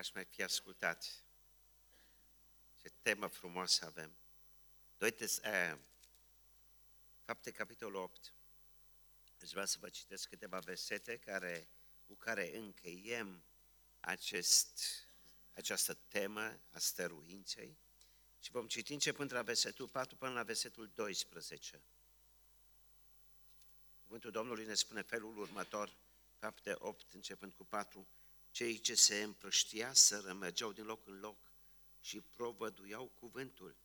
aș mai fi ascultat. Ce temă frumoasă avem. 2 tes, eh, fapte, capitolul 8. Aș vrea să vă citesc câteva versete care, cu care încheiem acest, această temă a stăruinței și vom citi începând de la versetul 4 până la versetul 12. Cuvântul Domnului ne spune felul următor, fapte 8, începând cu 4, cei ce se împrăștiaseră mergeau din loc în loc și provăduiau cuvântul.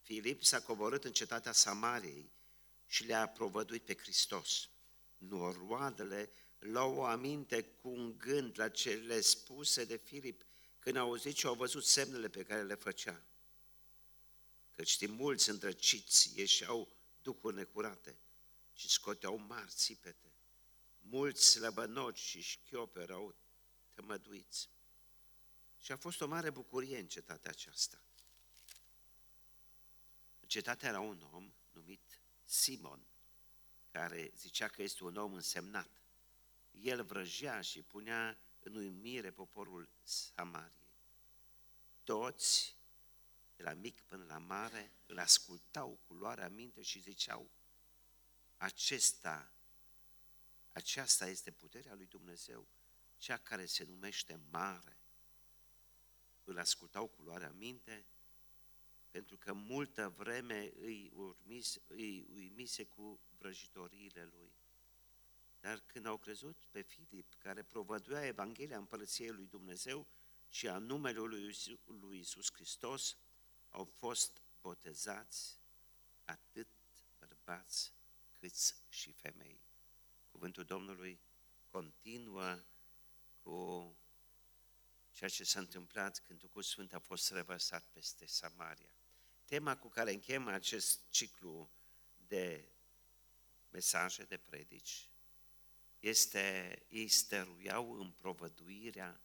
Filip s-a coborât în cetatea Samariei și le-a provăduit pe Hristos. Noroadele luau aminte cu un gând la cele spuse de Filip când au auzit și au văzut semnele pe care le făcea. Căci știi, mulți îndrăciți ieșeau ducuri necurate și scoteau mari țipete. Mulți slăbănoci și șchiope erau tămăduiți. Și a fost o mare bucurie în cetatea aceasta. În cetatea era un om numit Simon, care zicea că este un om însemnat. El vrăjea și punea în uimire poporul Samariei. Toți, de la mic până la mare, îl ascultau cu luarea minte și ziceau, acesta, aceasta este puterea lui Dumnezeu, cea care se numește mare. Îl ascultau cu luarea minte, pentru că multă vreme îi, urmis, îi uimise cu vrăjitoriile lui. Dar când au crezut pe Filip, care provăduia Evanghelia Împărăției lui Dumnezeu și a numele lui Isus Hristos, au fost botezați atât bărbați cât și femei. Cuvântul Domnului continuă cu ceea ce s-a întâmplat când Duhul Sfânt a fost revărsat peste Samaria. Tema cu care încheiem acest ciclu de mesaje, de predici, este ei stăruiau în provăduirea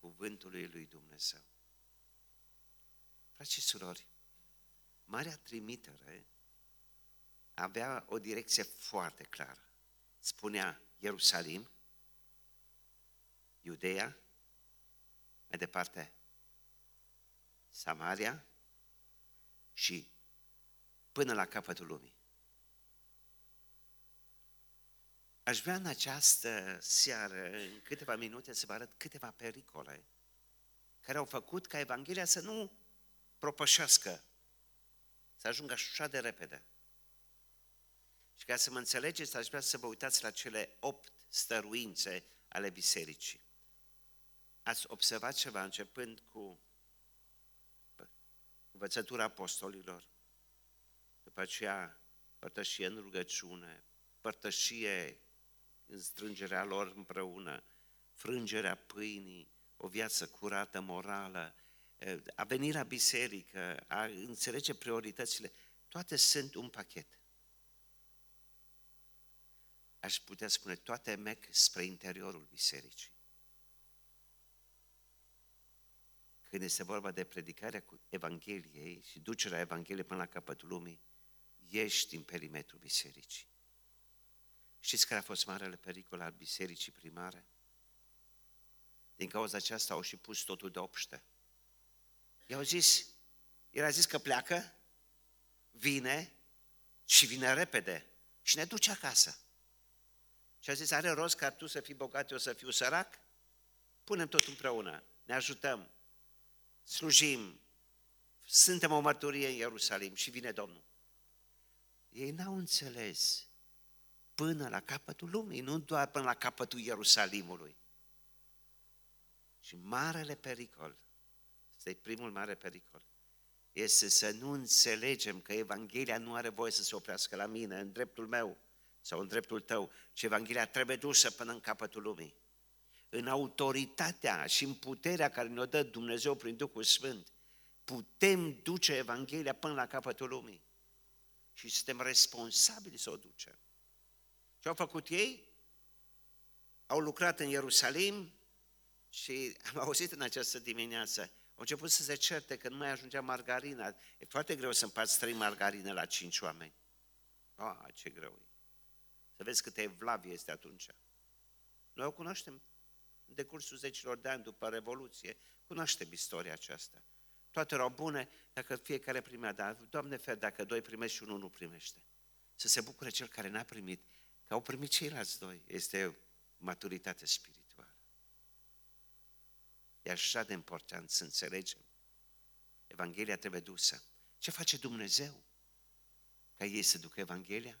cuvântului lui Dumnezeu. Frați și surori, Marea Trimitere avea o direcție foarte clară. Spunea Ierusalim, Iudeea, mai departe Samaria și până la capătul lumii. Aș vrea în această seară, în câteva minute, să vă arăt câteva pericole care au făcut ca Evanghelia să nu propășească, să ajungă așa de repede. Și ca să mă înțelegeți, aș vrea să vă uitați la cele opt stăruințe ale bisericii. Ați observat ceva începând cu învățătura apostolilor, după aceea părtășie în rugăciune, părtășie în strângerea lor împreună, frângerea pâinii, o viață curată, morală, a veni la biserică, a înțelege prioritățile, toate sunt un pachet. Aș putea spune, toate merg spre interiorul bisericii. Când este vorba de predicarea cu Evangheliei și ducerea Evangheliei până la capătul lumii, ești în perimetrul bisericii. Știți care a fost marele pericol al bisericii primare? Din cauza aceasta au și pus totul de obște. I-au zis, el a zis că pleacă, vine și vine repede și ne duce acasă. Și a zis, are rost ca tu să fii bogat, eu să fiu sărac? Punem tot împreună, ne ajutăm, slujim, suntem o mărturie în Ierusalim și vine Domnul. Ei n-au înțeles până la capătul lumii, nu doar până la capătul Ierusalimului. Și marele pericol, este primul mare pericol, este să nu înțelegem că Evanghelia nu are voie să se oprească la mine, în dreptul meu sau în dreptul tău, ci Evanghelia trebuie dusă până în capătul lumii. În autoritatea și în puterea care ne-o dă Dumnezeu prin Duhul Sfânt, putem duce Evanghelia până la capătul lumii. Și suntem responsabili să o ducem. Ce au făcut ei? Au lucrat în Ierusalim și am auzit în această dimineață, au început să se certe că nu mai ajungea margarina. E foarte greu să împarți trei margarine la cinci oameni. Ah, ce greu e. Să vezi câte evlavie este atunci. Noi o cunoaștem în decursul zecilor de ani după Revoluție, cunoaștem istoria aceasta. Toate erau bune dacă fiecare primea, dar Doamne fer, dacă doi primesc și unul nu primește. Să se bucure cel care n-a primit, că au primit ceilalți doi. Este maturitate spirituală. E așa de important să înțelegem. Evanghelia trebuie dusă. Ce face Dumnezeu ca ei să ducă Evanghelia?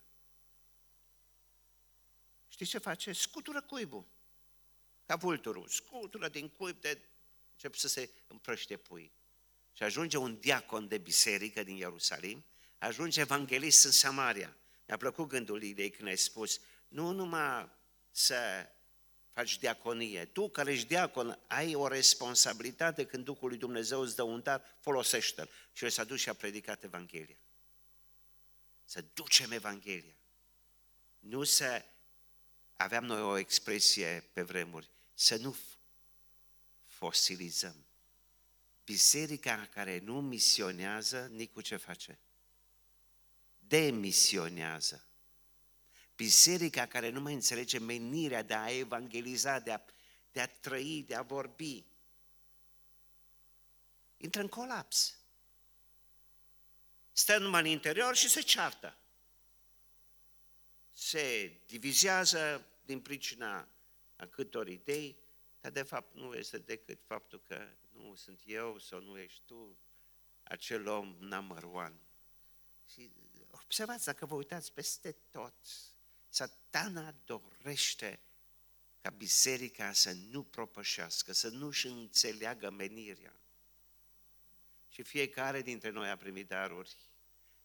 Știți ce face? Scutură cuibul. Ca vulturul. Scutură din cuib de... încep să se împrăște pui. Și ajunge un diacon de biserică din Ierusalim, ajunge evanghelist în Samaria. Mi-a plăcut gândul ei când ai spus, nu numai să faci diaconie. Tu care ești diacon, ai o responsabilitate când Duhul lui Dumnezeu îți dă un dar, folosește-l. Și el s-a dus și a predicat Evanghelia. Să ducem Evanghelia. Nu să aveam noi o expresie pe vremuri, să nu fosilizăm. Biserica care nu misionează, nici ce face? Demisionează. Biserica care nu mai înțelege menirea de a evangeliza, de a, de a trăi, de a vorbi, intră în colaps. Stă numai în interior și se ceartă. Se divizează din pricina a câtor idei, dar de fapt nu este decât faptul că nu sunt eu sau nu ești tu, acel om number one. Și observați, dacă vă uitați peste tot, satana dorește ca biserica să nu propășească, să nu-și înțeleagă menirea. Și fiecare dintre noi a primit daruri.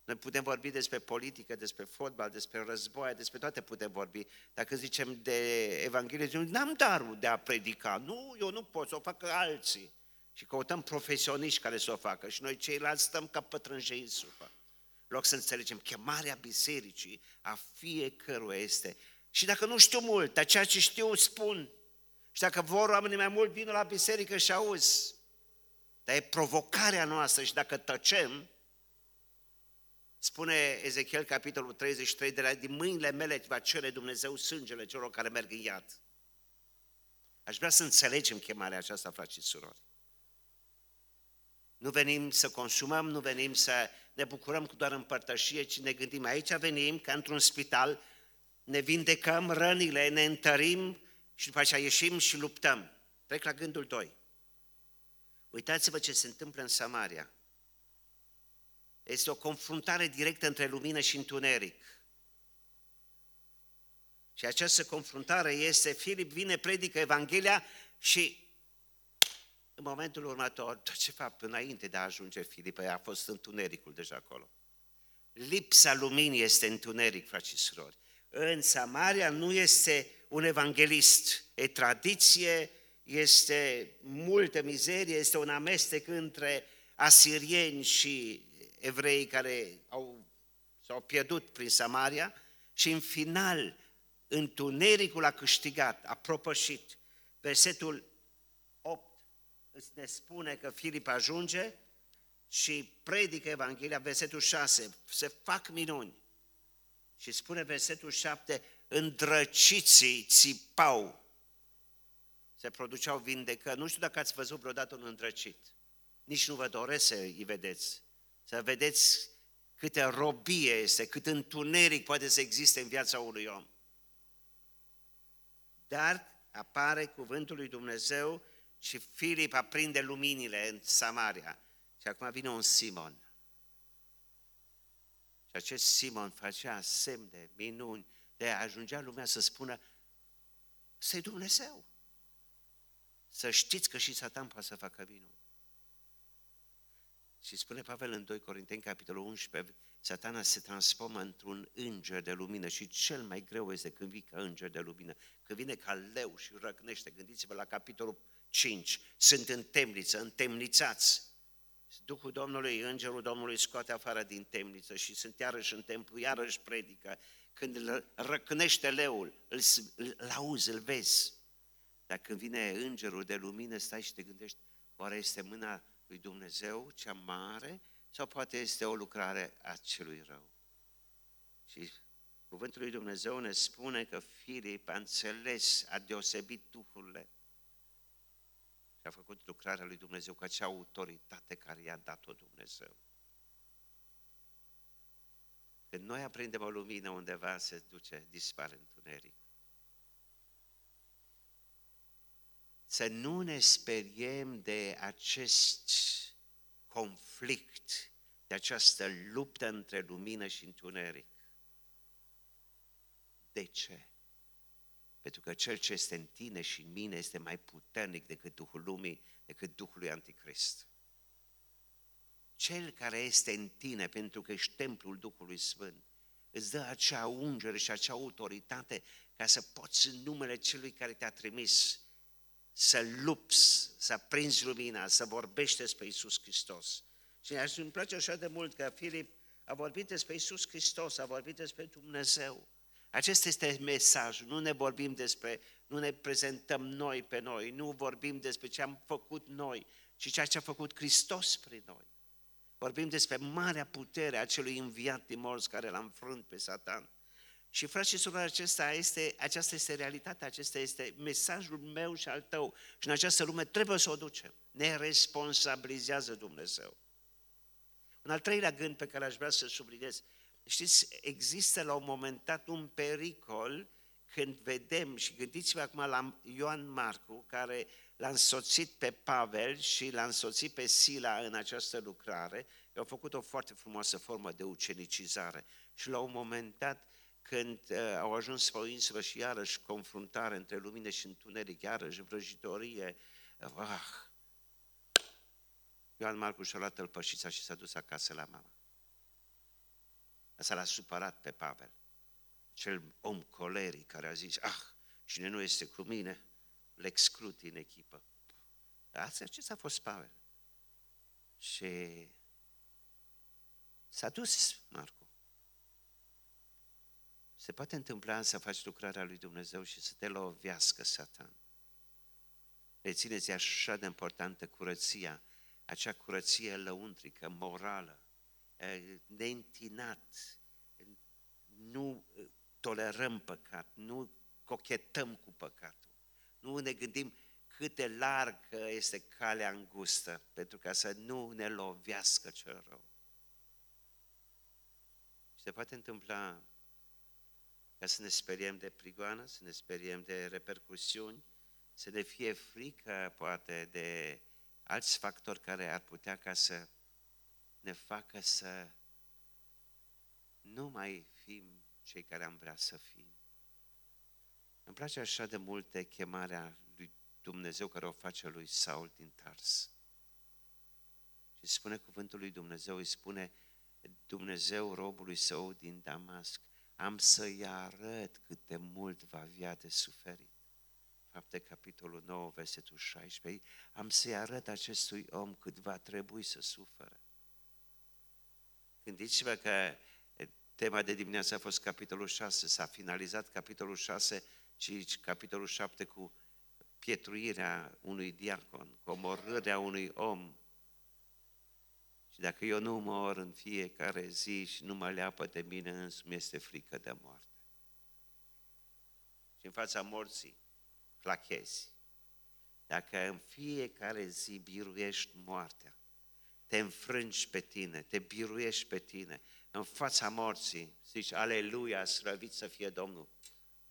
Noi putem vorbi despre politică, despre fotbal, despre război, despre toate putem vorbi. Dacă zicem de Evanghelie, n-am darul de a predica. Nu, eu nu pot, să o facă alții. Și căutăm profesioniști care să o facă. Și noi ceilalți stăm ca pătrânjei în supă loc să înțelegem, chemarea bisericii a fiecăruia este. Și dacă nu știu mult, dar ceea ce știu spun. Și dacă vor oamenii mai mult, vină la biserică și auzi. Dar e provocarea noastră și dacă tăcem, spune Ezechiel capitolul 33, de la, din mâinile mele va cere Dumnezeu sângele celor care merg în iad. Aș vrea să înțelegem chemarea aceasta, frați și surori. Nu venim să consumăm, nu venim să ne bucurăm cu doar împărtășie, ci ne gândim aici venim ca într-un spital, ne vindecăm rănile, ne întărim și după aceea ieșim și luptăm. Trec la gândul 2. Uitați-vă ce se întâmplă în Samaria. Este o confruntare directă între lumină și întuneric. Și această confruntare este, Filip vine, predică Evanghelia și în momentul următor, ce fapt, înainte de a ajunge Filip, a fost întunericul deja acolo. Lipsa luminii este întuneric, frați și surori. În Samaria nu este un evanghelist, e tradiție, este multă mizerie, este un amestec între asirieni și evrei care au, s-au pierdut prin Samaria și în final întunericul a câștigat, a propășit. Versetul ne spune că Filip ajunge și predică Evanghelia, versetul 6, se fac minuni. Și spune versetul 7, îndrăciții țipau, se produceau vindecări. Nu știu dacă ați văzut vreodată un îndrăcit. Nici nu vă doresc să îi vedeți. Să vedeți câtă robie este, cât întuneric poate să existe în viața unui om. Dar apare cuvântul lui Dumnezeu și Filip aprinde luminile în Samaria. Și acum vine un Simon. Și acest Simon facea semne, minuni, de a ajungea lumea să spună, să Dumnezeu. Să știți că și Satan poate să facă minuni. Și spune Pavel în 2 Corinteni, capitolul 11, satana se transformă într-un înger de lumină și cel mai greu este când vii ca înger de lumină, când vine ca leu și răcnește. Gândiți-vă la capitolul 5. Sunt în temniță, întemnițați. Duhul Domnului, Îngerul Domnului scoate afară din temniță și sunt iarăși în templu, iarăși predică. Când îl răcnește leul, îl, îl auzi, îl vezi. Dar când vine Îngerul de lumină, stai și te gândești, oare este mâna lui Dumnezeu cea mare sau poate este o lucrare a celui rău? Și cuvântul lui Dumnezeu ne spune că Filip a înțeles, a deosebit duhurile și a făcut lucrarea lui Dumnezeu cu acea autoritate care i-a dat-o Dumnezeu. Când noi aprindem o lumină undeva, se duce, dispare întuneric. Să nu ne speriem de acest conflict, de această luptă între lumină și întuneric. De ce? Pentru că cel ce este în tine și în mine este mai puternic decât Duhul lumii, decât Duhul lui Anticrist. Cel care este în tine, pentru că ești templul Duhului Sfânt, îți dă acea ungere și acea autoritate ca să poți în numele celui care te-a trimis să lupți, să prinzi lumina, să vorbești despre Isus Hristos. Și îmi place așa de mult că Filip a vorbit despre Isus Hristos, a vorbit despre Dumnezeu. Acesta este mesajul. Nu ne vorbim despre, nu ne prezentăm noi pe noi, nu vorbim despre ce am făcut noi, ci ceea ce a făcut Hristos prin noi. Vorbim despre marea putere a celui înviat din morți care l-a înfrânt pe Satan. Și frate și surori, acesta este, aceasta este realitatea, acesta este mesajul meu și al tău. Și în această lume trebuie să o ducem. Ne responsabilizează Dumnezeu. Un al treilea gând pe care aș vrea să subliniez. Știți, există la un moment dat un pericol când vedem, și gândiți-vă acum la Ioan Marcu, care l-a însoțit pe Pavel și l-a însoțit pe Sila în această lucrare, au făcut o foarte frumoasă formă de ucenicizare. Și la un moment dat, când uh, au ajuns pe o insulă și iarăși confruntare între lumină și întuneric, iarăși vrăjitorie, ah, Ioan Marcu și-a luat tălpășița și s-a dus acasă la mama. Asta l-a supărat pe Pavel. Cel om coleric care a zis, ah, cine nu este cu mine, le exclud din echipă. Dar asta ce a fost Pavel. Și s-a dus Marcu. Se poate întâmpla să faci lucrarea lui Dumnezeu și să te lovească Satan. Rețineți așa de importantă curăția, acea curăție lăuntrică, morală, neîntinat, nu tolerăm păcat, nu cochetăm cu păcatul, nu ne gândim cât de largă este calea îngustă, pentru ca să nu ne lovească cel rău. Și se poate întâmpla ca să ne speriem de prigoană, să ne speriem de repercusiuni, să ne fie frică, poate, de alți factori care ar putea ca să ne facă să nu mai fim cei care am vrea să fim. Îmi place așa de multe chemarea lui Dumnezeu care o face lui Saul din Tars. Și spune cuvântul lui Dumnezeu, îi spune Dumnezeu robului său din Damasc, am să-i arăt cât de mult va avea de suferit. Fapte, capitolul 9, versetul 16, am să-i arăt acestui om cât va trebui să sufere. Gândiți-vă că tema de dimineață a fost capitolul 6, s-a finalizat capitolul 6 și capitolul 7 cu pietruirea unui diacon, cu omorârea unui om. Și dacă eu nu mor în fiecare zi și nu mă leapă de mine însumi, este frică de moarte. Și în fața morții clachezi. Dacă în fiecare zi biruiești moartea, te înfrângi pe tine, te biruiești pe tine, în fața morții, zici, aleluia, slăvit să fie Domnul,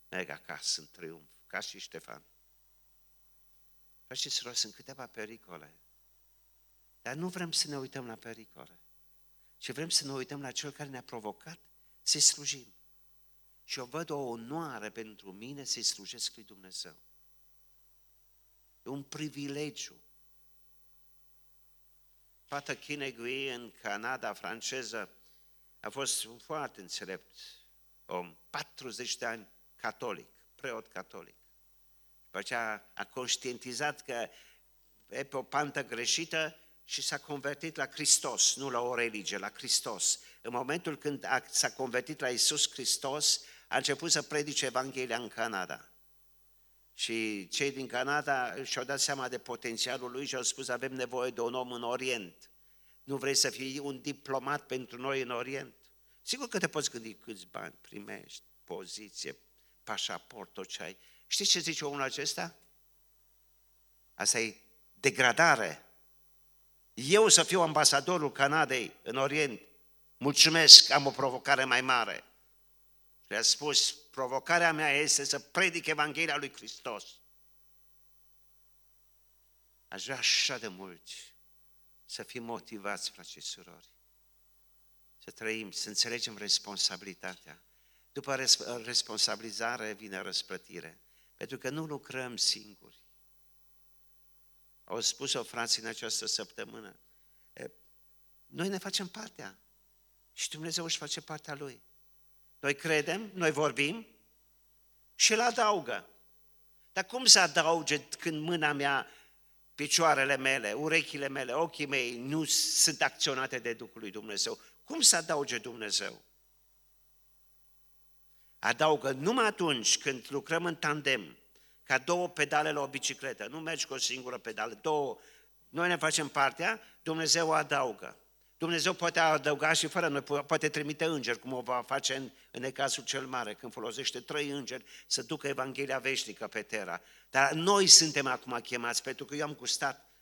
merg acasă în triumf, ca și Ștefan. Frați și sunt câteva pericole, dar nu vrem să ne uităm la pericole, ci vrem să ne uităm la cel care ne-a provocat să-i slujim. Și eu văd o onoare pentru mine să-i slujesc lui Dumnezeu. E un privilegiu. Fata Kinegui în Canada franceză a fost un foarte înțelept om, 40 de ani catolic, preot catolic. După aceea a conștientizat că e pe o pantă greșită și s-a convertit la Hristos, nu la o religie, la Hristos. În momentul când a, s-a convertit la Isus Hristos, a început să predice Evanghelia în Canada. Și cei din Canada și-au dat seama de potențialul lui și au spus avem nevoie de un om în Orient. Nu vrei să fii un diplomat pentru noi în Orient? Sigur că te poți gândi câți bani primești, poziție, pașaport, tot ce ai. Știți ce zice omul acesta? Asta e degradare. Eu să fiu ambasadorul Canadei în Orient, mulțumesc, am o provocare mai mare. Și a spus, provocarea mea este să predic Evanghelia lui Hristos. Aș vrea așa de mulți să fim motivați, frate și surori, să trăim, să înțelegem responsabilitatea. După responsabilizare vine răsplătire, pentru că nu lucrăm singuri. Au spus-o frații în această săptămână. Noi ne facem partea și Dumnezeu își face partea Lui. Noi credem, noi vorbim și El adaugă. Dar cum să adauge când mâna mea, picioarele mele, urechile mele, ochii mei nu sunt acționate de Duhul lui Dumnezeu? Cum să adauge Dumnezeu? Adaugă numai atunci când lucrăm în tandem, ca două pedale la o bicicletă. Nu mergi cu o singură pedală, două. Noi ne facem partea, Dumnezeu adaugă. Dumnezeu poate adăuga și fără noi, poate trimite îngeri, cum o va face în, în necazul cel mare, când folosește trei îngeri să ducă Evanghelia veșnică pe terra. Dar noi suntem acum chemați, pentru că eu am gustat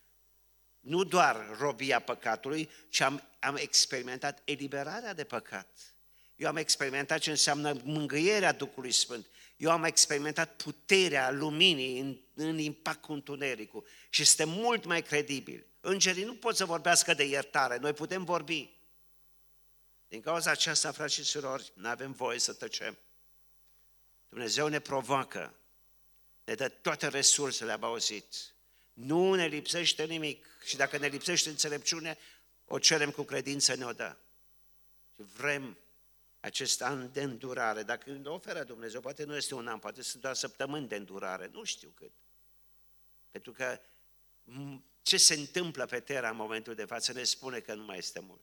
nu doar robia păcatului, ci am, am experimentat eliberarea de păcat. Eu am experimentat ce înseamnă mângâierea Duhului Sfânt. Eu am experimentat puterea luminii în, în impact cu întunericul și este mult mai credibil. Îngerii nu pot să vorbească de iertare, noi putem vorbi. Din cauza aceasta, frați și surori, nu avem voie să tăcem. Dumnezeu ne provoacă, ne dă toate resursele, am auzit. Nu ne lipsește nimic și dacă ne lipsește înțelepciune, o cerem cu credință, ne-o dă. Și vrem acest an de îndurare. Dacă îl oferă Dumnezeu, poate nu este un an, poate sunt doar săptămâni de îndurare, nu știu cât. Pentru că ce se întâmplă pe Terra în momentul de față ne spune că nu mai este mult.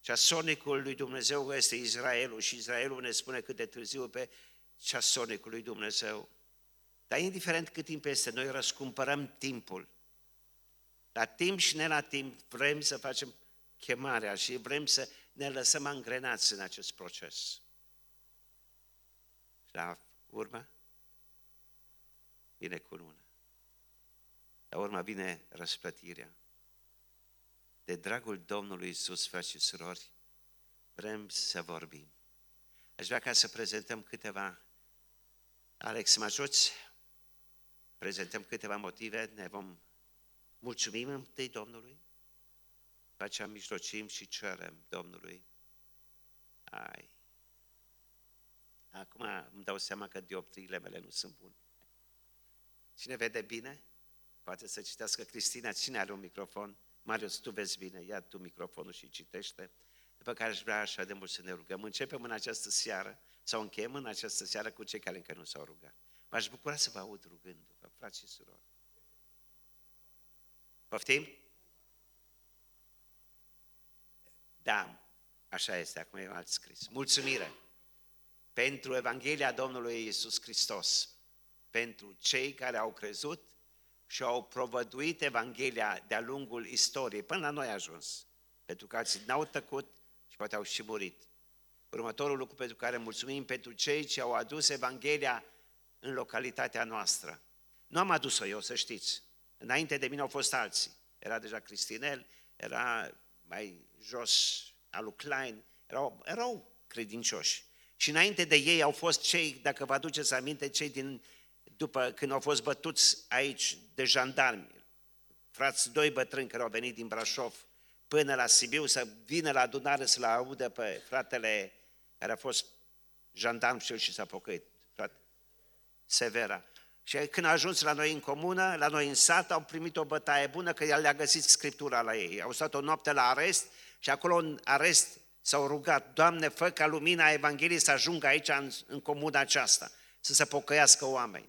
Ceasornicul lui Dumnezeu este Israelul și Israelul ne spune cât de târziu pe ceasornicul lui Dumnezeu. Dar indiferent cât timp este, noi răscumpărăm timpul. La timp și ne la timp vrem să facem chemarea și vrem să ne lăsăm angrenați în acest proces. Și la urmă vine cununa. La urmă vine răsplătirea. De dragul Domnului Isus, frați și surori, vrem să vorbim. Aș vrea ca să prezentăm câteva, Alex, mă ajuți? Prezentăm câteva motive, ne vom mulțumim întâi Domnului, după aceea mijlocim și cerem Domnului. Ai. Acum îmi dau seama că dioptriile mele nu sunt bune. Cine vede bine? Poate să citească Cristina, cine are un microfon? Marius, tu vezi bine, ia tu microfonul și citește. După care aș vrea așa de mult să ne rugăm. Începem în această seară, sau încheiem în această seară cu cei care încă nu s-au rugat. M-aș bucura să vă aud rugându-vă, frați și surori. Poftim? Da, așa este, acum e alt scris. Mulțumire pentru Evanghelia Domnului Isus Hristos, pentru cei care au crezut și au provăduit Evanghelia de-a lungul istoriei, până la noi a ajuns. Pentru că alții n-au tăcut și poate au și murit. Următorul lucru pentru care mulțumim pentru cei ce au adus Evanghelia în localitatea noastră. Nu am adus-o eu, să știți. Înainte de mine au fost alții. Era deja Cristinel, era mai jos alu Klein, erau, erau credincioși. Și înainte de ei au fost cei, dacă vă aduceți aminte, cei din după când au fost bătuți aici de jandarmi, frați doi bătrâni care au venit din Brașov până la Sibiu să vină la adunare să-l audă pe fratele care a fost jandarm și el și s-a pocăit, frate Severa. Și când a ajuns la noi în comună, la noi în sat, au primit o bătaie bună că el le-a găsit Scriptura la ei. Au stat o noapte la arest și acolo în arest s-au rugat, Doamne, fă ca lumina Evangheliei să ajungă aici în, în comuna aceasta, să se pocăiască oameni.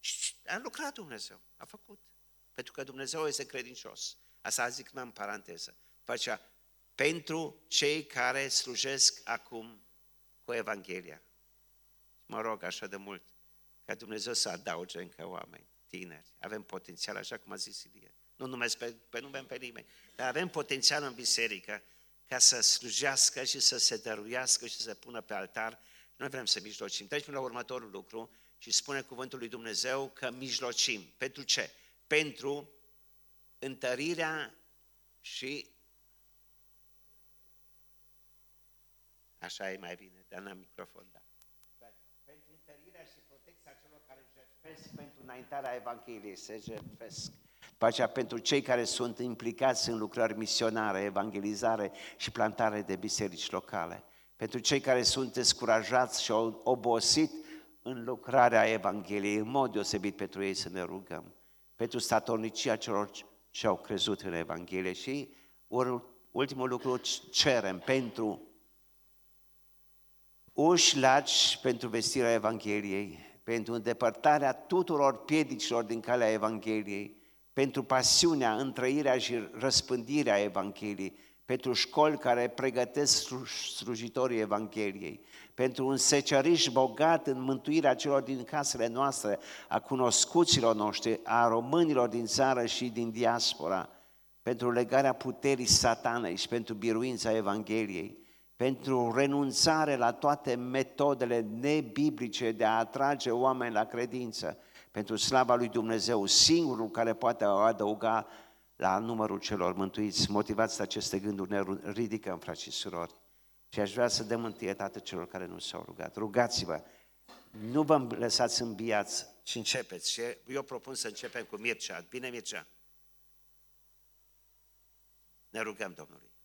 Și a lucrat Dumnezeu, a făcut. Pentru că Dumnezeu este credincios. Asta zic mai în paranteză. Facea pentru cei care slujesc acum cu Evanghelia. Mă rog așa de mult ca Dumnezeu să adauge încă oameni, tineri. Avem potențial, așa cum a zis Ilie. Nu numesc pe, pe nume pe nimeni, dar avem potențial în biserică ca să slujească și să se dăruiască și să se pună pe altar. Noi vrem să mijlocim. Trecem la următorul lucru și spune cuvântul lui Dumnezeu că mijlocim. Pentru ce? pentru întărirea și Așa e mai bine, dar n-am microfon, da. Pentru întărirea și protecția celor care jertfesc pentru înaintarea Evangheliei, se jertfesc. După aceea, pentru cei care sunt implicați în lucrări misionare, evangelizare și plantare de biserici locale. Pentru cei care sunt descurajați și au obosit în lucrarea Evangheliei, în mod deosebit pentru ei să ne rugăm. Pentru statornicia celor ce au crezut în Evanghelie și ultimul lucru cerem pentru uși laci pentru vestirea Evangheliei, pentru îndepărtarea tuturor piedicilor din calea Evangheliei, pentru pasiunea, întrăirea și răspândirea Evangheliei, pentru școli care pregătesc slujitorii Evangheliei, pentru un seceriș bogat în mântuirea celor din casele noastre, a cunoscuților noștri, a românilor din țară și din diaspora, pentru legarea puterii satanei și pentru biruința Evangheliei, pentru renunțare la toate metodele nebiblice de a atrage oameni la credință, pentru slava lui Dumnezeu, singurul care poate adăuga la numărul celor mântuiți. Motivați de aceste gânduri, ne ridicăm, frați și surori. Și aș vrea să dăm întâietate celor care nu s-au rugat. Rugați-vă, nu vă lăsați înbiați și începeți. Și eu propun să începem cu Mircea. Bine, Mircea? Ne rugăm Domnului.